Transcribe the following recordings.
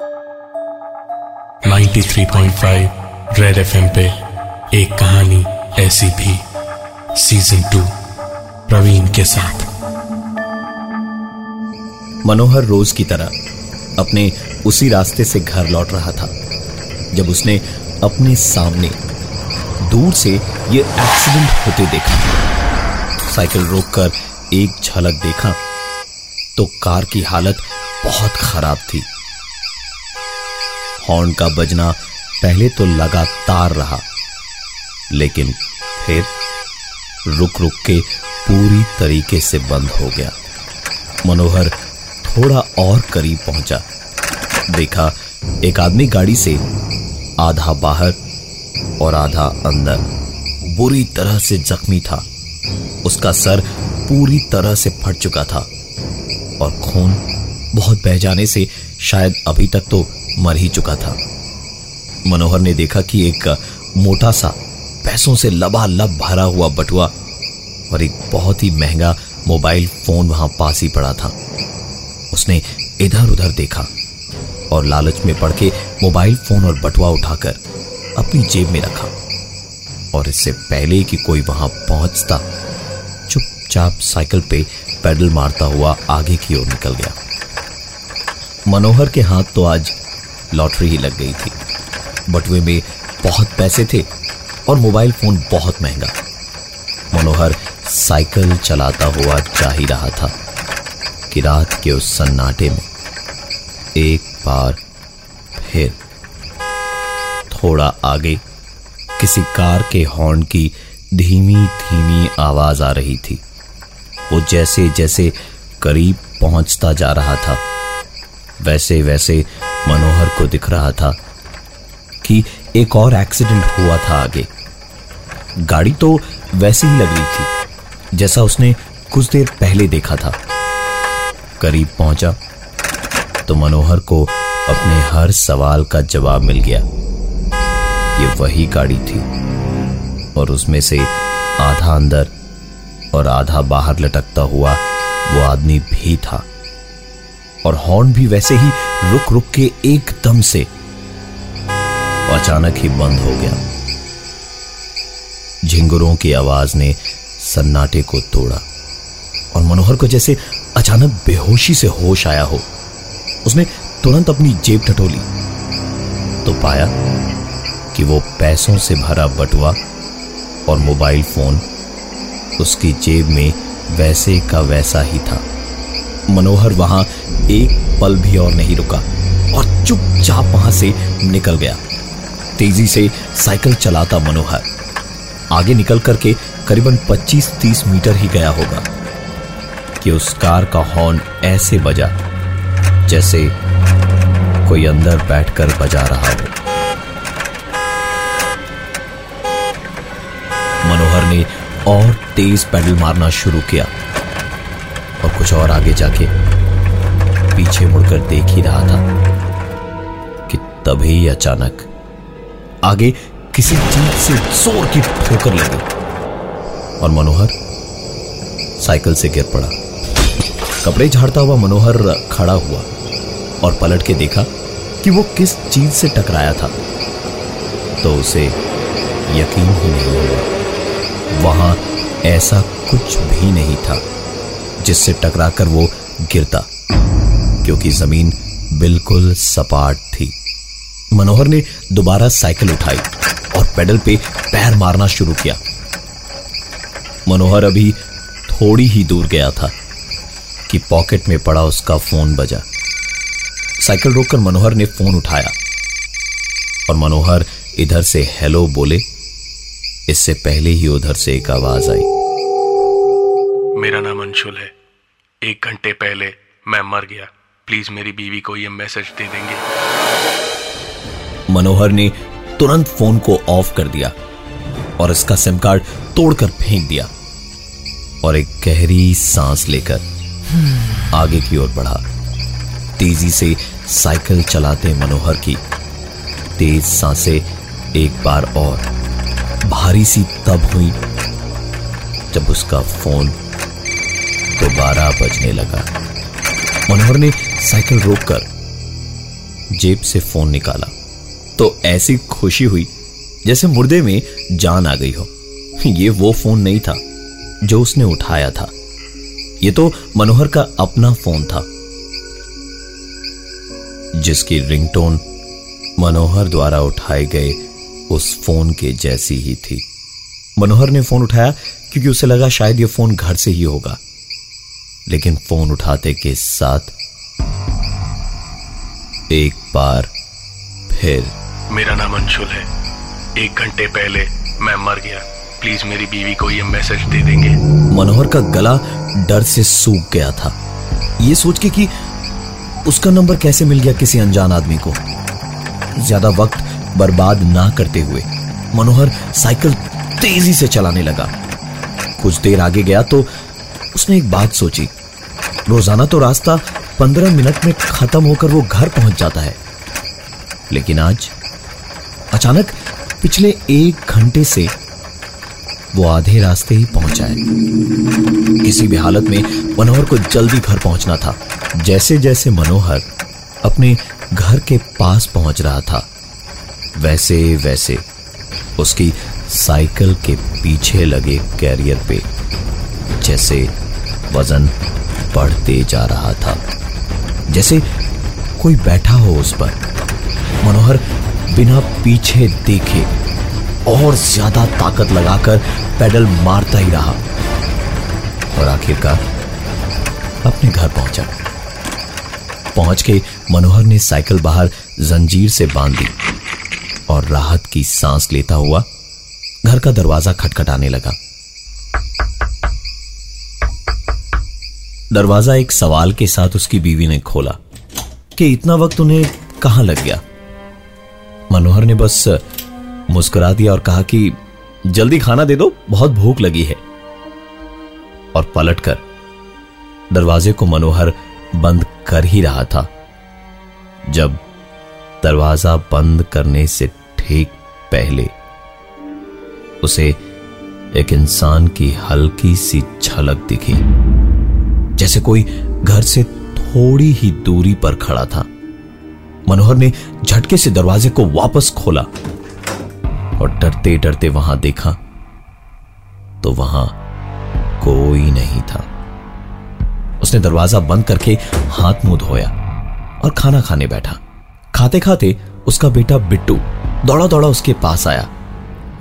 93.5 red FM पे एक कहानी ऐसी भी सीज़न टू प्रवीण के साथ। मनोहर रोज की तरह अपने उसी रास्ते से घर लौट रहा था, जब उसने अपने सामने दूर से ये एक्सीडेंट होते देखा। साइकिल रोककर एक झलक देखा तो कार की हालत बहुत खराब थी। हॉर्न का बजना पहले तो लगातार रहा, लेकिन फिर रुक रुक के पूरी तरीके से बंद हो गया। मनोहर थोड़ा और करीब पहुँचा। देखा, एक आदमी गाड़ी से आधा बाहर और आधा अंदर। बुरी तरह से जख्मी था। उसका सर पूरी तरह से फट चुका था और खून बहुत बह जाने से शायद अभी तक तो मर ही चुका था। मनोहर ने देखा कि एक मोटा सा, पैसों से लबालब भरा हुआ बटुआ और एक बहुत ही महँगा मोबाइल फ़ोन वहाँ पास ही पड़ा था। उसने इधर उधर देखा और लालच में पड़ के मोबाइल फ़ोन और बटुआ उठाकर अपनी जेब में रखा और इससे पहले कि कोई वहाँ पहुँचता, चुपचाप साइकिल पे पैडल मारता हुआ आगे की ओर निकल गया। मनोहर के हाथ तो आज लॉटरी ही लग गई थी। बटुए में बहुत पैसे थे और मोबाइल फ़ोन बहुत महँगा। मनोहर साइकिल चलाता हुआ जा ही रहा था कि रात के उस सन्नाटे में एक बार फिर थोड़ा आगे किसी कार के हॉर्न की धीमी धीमी आवाज़ आ रही थी। वो जैसे जैसे करीब पहुँचता जा रहा था। वैसे वैसे मनोहर को दिख रहा था कि एक और एक्सीडेंट हुआ था आगे। गाड़ी तो वैसे ही लग रही थी, जैसा उसने कुछ देर पहले देखा था। करीब पहुँचा तो मनोहर को अपने हर सवाल का जवाब मिल गया। ये वही गाड़ी थी, और उसमें से आधा अंदर और आधा बाहर लटकता हुआ वो आदमी भी था। और हॉर्न भी वैसे ही रुक रुक के एकदम से अचानक ही बंद हो गया। झिंगुरों की आवाज़ ने सन्नाटे को तोड़ा और मनोहर को जैसे अचानक बेहोशी से होश आया हो, उसने तुरंत अपनी जेब टटोली तो पाया कि वो पैसों से भरा बटुआ और मोबाइल फ़ोन उसकी जेब में वैसे का वैसा ही था। मनोहर वहाँ एक पल भी और नहीं रुका और चुपचाप वहाँ से निकल गया। तेज़ी से साइकिल चलाता मनोहर। आगे निकल करके करीबन 25-30 मीटर ही गया होगा कि उस कार का हॉर्न ऐसे बजा जैसे कोई अंदर बैठकर बजा रहा हो। मनोहर ने और तेज पैडल मारना शुरू किया। और कुछ और आगे जाके पीछे मुड़कर देख ही रहा था कि तभी अचानक आगे किसी चीज़ से ज़ोर की ठोकर लगी और मनोहर साइकिल से गिर पड़ा। कपड़े झाड़ता हुआ मनोहर खड़ा हुआ और पलट के देखा कि वो किस चीज़ से टकराया था। तो उसे यकीन ही नहीं हुआ। वहाँ ऐसा कुछ भी नहीं था। जिससे टकराकर वो गिरता, क्योंकि ज़मीन बिल्कुल सपाट थी। मनोहर ने दोबारा साइकिल उठाई और पेडल पे पैर मारना शुरू किया। मनोहर अभी थोड़ी ही दूर गया था कि पॉकेट में पड़ा उसका फ़ोन बजा। साइकिल रोककर मनोहर ने फ़ोन उठाया और मनोहर इधर से हेलो बोले। इससे पहले ही उधर से एक आवाज़ आई। मेरा नाम अंशुल है। एक घंटे पहले मैं मर गया। प्लीज़ मेरी बीवी को यह मैसेज दे देंगे। मनोहर ने तुरंत फ़ोन को ऑफ़ कर दिया और इसका सिम कार्ड तोड़कर फेंक दिया और एक गहरी सांस लेकर आगे की ओर बढ़ा। तेज़ी से साइकिल चलाते मनोहर की तेज साँसें एक बार और भारी सी तब हुई जब उसका फ़ोन दोबारा बजने लगा। मनोहर ने साइकिल रोककर जेब से फ़ोन निकाला। तो ऐसी खुशी हुई, जैसे मुर्दे में जान आ गई हो। ये वो फ़ोन नहीं था, जो उसने उठाया था। ये तो मनोहर का अपना फ़ोन था, जिसकी रिंगटोन मनोहर द्वारा उठाए गए उस फ़ोन के जैसी ही थी। मनोहर ने फ़ोन उठाया, क्योंकि उसे लगा शायद यह फ़ोन घर से ही होगा। लेकिन फ़ोन उठाते के साथ एक बार फिर। मेरा नाम अंशुल है। एक घंटे पहले मैं मर गया। प्लीज़ मेरी बीवी को ये मैसेज दे देंगे। मनोहर का गला डर से सूख गया था। ये सोच के कि उसका नंबर कैसे मिल गया किसी अनजान आदमी को। ज़्यादा वक्त बर्बाद ना करते हुए मनोहर साइकिल तेज़ी से चलाने लगा। कुछ देर आगे गया तो उसने एक बात सोची। रोज़ाना तो रास्ता पंद्रह मिनट में खत्म होकर वो घर पहुँच जाता है। लेकिन आज अचानक पिछले एक घंटे से वो आधे रास्ते ही पहुँचा है। किसी भी हालत में मनोहर को जल्दी घर पहुँचना था। जैसे जैसे मनोहर अपने घर के पास पहुँच रहा था वैसे वैसे उसकी साइकिल के पीछे लगे कैरियर पे, जैसे वज़न बढ़ते जा रहा था। जैसे कोई बैठा हो उस पर, मनोहर बिना पीछे देखे और ज़्यादा ताकत लगाकर पैडल मारता ही रहा। और आखिरकार अपने घर पहुँचा। पहुँच के मनोहर ने साइकिल बाहर जंजीर से बाँध दी और राहत की सांस लेता हुआ घर का दरवाज़ा खटखटाने लगा। दरवाज़ा एक सवाल के साथ उसकी बीवी ने खोला कि इतना वक्त उन्हें कहाँ लग गया? मनोहर ने बस मुस्कुरा दिया और कहा कि, जल्दी खाना दे दो, बहुत भूख लगी है। और पलटकर दरवाजे को मनोहर बंद कर ही रहा था। जब दरवाज़ा बंद करने से ठीक पहले उसे एक इंसान की हल्की सी झलक दिखी। जैसे कोई घर से थोड़ी ही दूरी पर खड़ा था। मनोहर ने झटके से दरवाजे को वापस खोला और डरते डरते वहाँ देखा तो वहाँ कोई नहीं था। उसने दरवाज़ा बंद करके हाथ मुँह धोया और खाना खाने बैठा। खाते खाते उसका बेटा बिट्टू दौड़ा दौड़ा उसके पास आया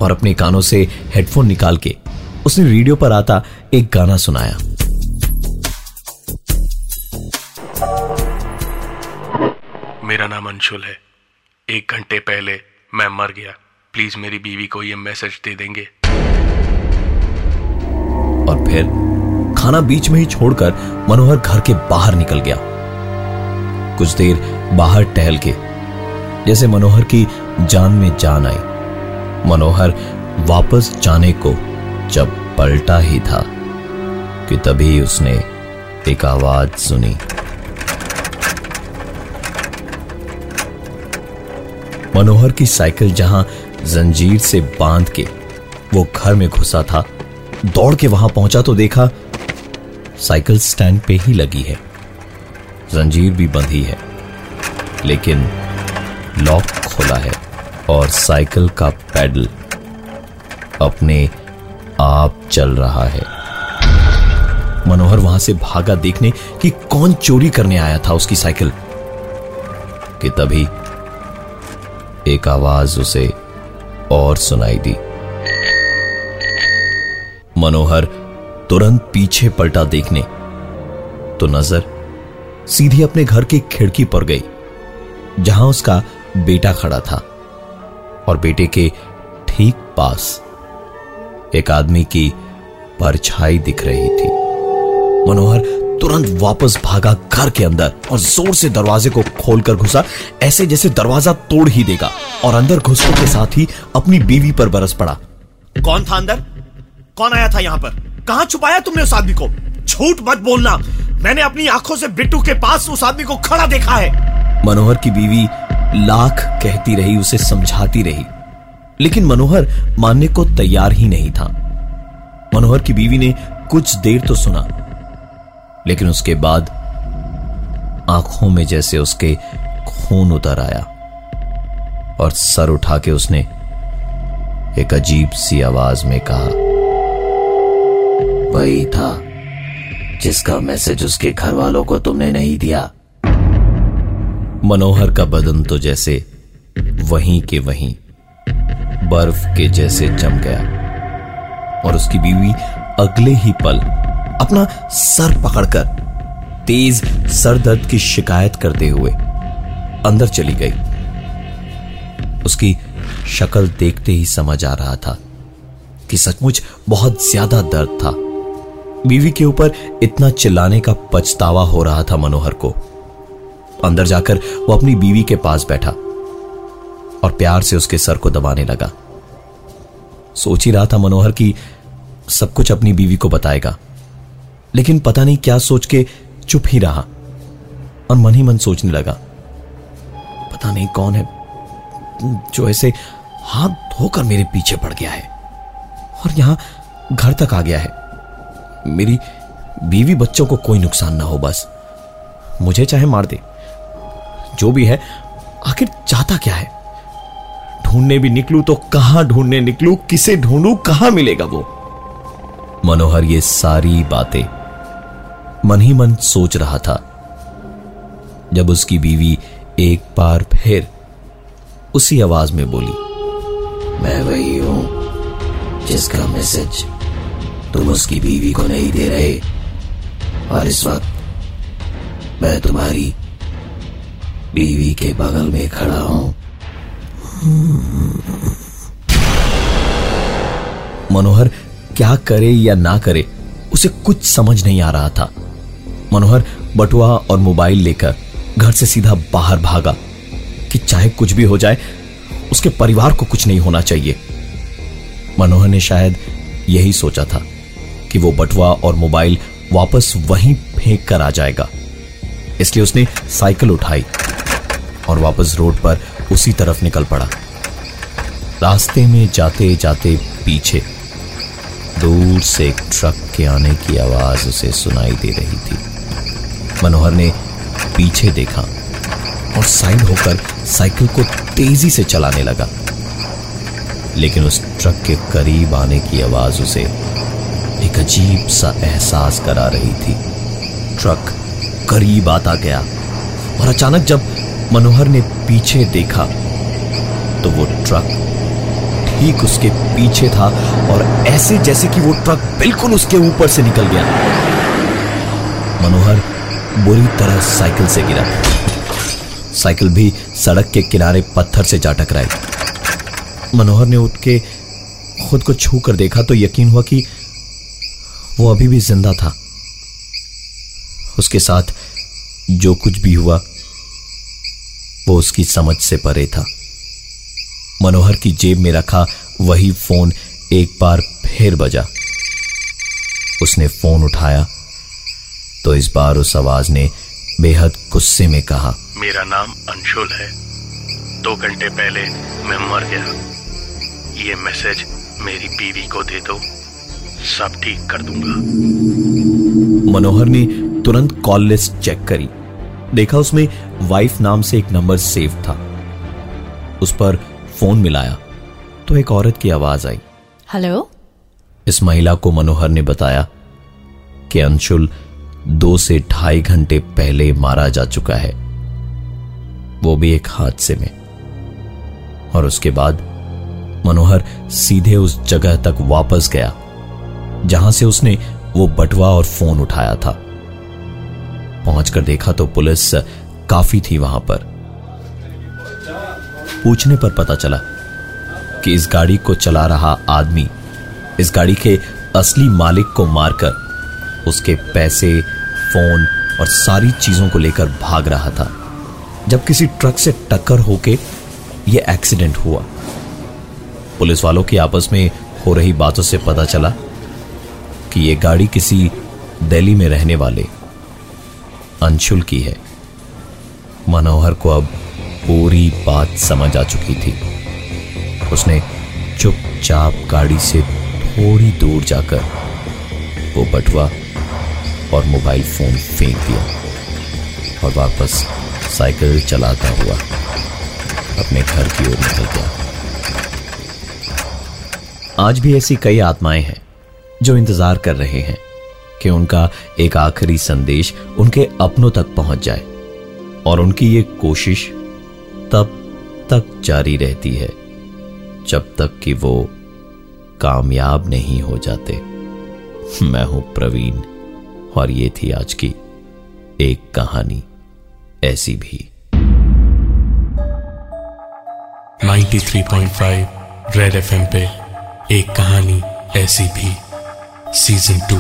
और अपने कानों से हेडफोन निकाल के उसने रेडियो पर आता एक गाना सुनाया। मेरा नाम अंशुल है। एक घंटे पहले मैं मर गया। प्लीज़ मेरी बीवी को ये मैसेज दे देंगे। और फिर खाना बीच में ही छोड़कर मनोहर घर के बाहर निकल गया। कुछ देर बाहर टहल के, जैसे मनोहर की जान में जान आई। मनोहर वापस जाने को जब पलटा ही था, कि तभी उसने एक आवाज़ सुनी। मनोहर की साइकिल जहाँ जंजीर से बाँध के वो घर में घुसा था, दौड़ के वहाँ पहुँचा तो देखा साइकिल स्टैंड पे ही लगी है। जंजीर भी बंधी है, लेकिन लॉक खोला है और साइकिल का पैडल अपने आप चल रहा है। मनोहर वहाँ से भागा देखने कि कौन चोरी करने आया था उसकी साइकिल, कि तभी एक आवाज़ उसे और सुनाई दी। मनोहर तुरंत पीछे पलटा देखने तो नज़र सीधी अपने घर की खिड़की पर गई, जहाँ उसका बेटा खड़ा था और बेटे के ठीक पास एक आदमी की परछाई दिख रही थी। मनोहर तुरंत वापस भागा घर के अंदर और ज़ोर से दरवाजे को खोलकर घुसा, ऐसे जैसे दरवाज़ा तोड़ ही देगा। और अंदर घुसने के साथ ही अपनी बीवी पर बरस पड़ा। कौन था अंदर? कौन आया था यहाँ पर? कहा छुपाया तुमने उस आदमी को? झूठ मत बोलना। मैंने अपनी आँखों से बिट्टू के पास उस आदमी को खड़ा देखा है। मनोहर की बीवी लाख कहती रही, उसे समझाती रही। लेकिन मनोहर मानने को तैयार ही नहीं था। मनोहर की बीवी ने कुछ देर तो सुना। लेकिन उसके बाद आँखों में जैसे उसके खून उतर आया और सर उठा के उसने एक अजीब सी आवाज़ में कहा, वही था जिसका मैसेज उसके घर वालों को तुमने नहीं दिया। मनोहर का बदन तो जैसे वहीं के वहीं बर्फ़ के जैसे जम गया और उसकी बीवी अगले ही पल अपना सर पकड़कर तेज सर दर्द की शिकायत करते हुए अंदर चली गई। उसकी शक्ल देखते ही समझ आ रहा था कि सचमुच बहुत ज़्यादा दर्द था। बीवी के ऊपर इतना चिल्लाने का पछतावा हो रहा था मनोहर को। अंदर जाकर वो अपनी बीवी के पास बैठा और प्यार से उसके सर को दबाने लगा। सोच ही रहा था मनोहर कि सब कुछ अपनी बीवी को बताएगा। लेकिन पता नहीं क्या सोच के चुप ही रहा और मन ही मन सोचने लगा। पता नहीं कौन है जो ऐसे हाथ धोकर मेरे पीछे पड़ गया है और यहाँ घर तक आ गया है। मेरी बीवी बच्चों को कोई नुकसान ना हो बस। मुझे चाहे मार दे। जो भी है, आखिर चाहता क्या है? ढूँढने भी निकलू तो कहाँ ढूँढने निकलू, किसे ढूंढू, कहाँ मिलेगा वो? मनोहर, ये सारी बातें मन ही मन सोच रहा था। जब उसकी बीवी एक बार फिर उसी आवाज़ में बोली मैं वही हूँ जिसका मैसेज तुम उसकी बीवी को नहीं दे रहे। और इस वक्त मैं तुम्हारी बीवी के बगल में खड़ा हूँ। मनोहर क्या करे या ना करे उसे कुछ समझ नहीं आ रहा था। मनोहर बटुआ और मोबाइल लेकर घर से सीधा बाहर भागा कि चाहे कुछ भी हो जाए, उसके परिवार को कुछ नहीं होना चाहिए। मनोहर ने शायद यही सोचा था कि वो बटुआ और मोबाइल वापस वहीं फेंक कर आ जाएगा। इसलिए उसने साइकिल उठाई और वापस रोड पर उसी तरफ़ निकल पड़ा। रास्ते में जाते जाते पीछे दूर से एक ट्रक के आने की आवाज़ उसे सुनाई दे रही थी। मनोहर ने पीछे देखा और साइड होकर साइकिल को तेज़ी से चलाने लगा। लेकिन उस ट्रक के करीब आने की आवाज़ उसे एक अजीब सा एहसास करा रही थी। ट्रक करीब आता गया और अचानक जब मनोहर ने पीछे देखा तो वो ट्रक ठीक उसके पीछे था और ऐसे जैसे कि वो ट्रक बिल्कुल उसके ऊपर से निकल गया। मनोहर बुरी तरह साइकिल से गिरा। साइकिल भी सड़क के किनारे पत्थर से जा टकराई। मनोहर ने उठ के खुद को छू कर देखा तो यकीन हुआ कि वो अभी भी ज़िंदा था। उसके साथ जो कुछ भी हुआ, वो उसकी समझ से परे था। मनोहर की जेब में रखा वही फ़ोन एक बार फिर बजा। उसने फ़ोन उठाया। तो इस बार उस आवाज़ ने बेहद गुस्से में कहा मेरा नाम अंशुल है। दो घंटे पहले मैं मर गया। ये मैसेज मेरी बीवी को दे दो। सब ठीक कर दूँगा। मनोहर ने तुरंत कॉल लिस्ट चेक करी। देखा उसमें वाइफ नाम से एक नंबर सेव था। उस पर फ़ोन मिलाया। तो एक औरत की आवाज़ आई। हेलो? इस महिला को मनोहर ने बताया कि अंशुल दो से ढाई घंटे पहले मारा जा चुका है। वो भी एक हादसे में। और उसके बाद मनोहर सीधे उस जगह तक वापस गया, जहाँ से उसने वो बटवा और फ़ोन उठाया था। पहुंचकर देखा तो पुलिस काफ़ी थी वहाँ पर। पूछने पर पता चला कि इस गाड़ी को चला रहा आदमी, इस गाड़ी के असली मालिक को मारकर उसके पैसे फ़ोन और सारी चीज़ों को लेकर भाग रहा था। जब किसी ट्रक से टक्कर होके यह एक्सीडेंट हुआ। पुलिस वालों की आपस में हो रही बातों से पता चला कि यह गाड़ी किसी दिल्ली में रहने वाले अंशुल की है। मनोहर को अब पूरी बात समझ आ चुकी थी। उसने चुपचाप गाड़ी से थोड़ी दूर जाकर वो बटुआ और मोबाइल फ़ोन फेंक दिया। और वापस साइकिल चलाता हुआ अपने घर की ओर निकल गया। आज भी ऐसी कई आत्माएँ हैं जो इंतज़ार कर रहे हैं कि उनका एक आखिरी संदेश उनके अपनों तक पहुँच जाए और उनकी ये कोशिश तब तक जारी रहती है जब तक कि वो कामयाब नहीं हो जाते। मैं हूँ प्रवीण। और ये थी आज की एक कहानी ऐसी भी। 93.5 रेड एफएम पे एक कहानी ऐसी भी। सीज़न टू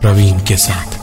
प्रवीण के साथ।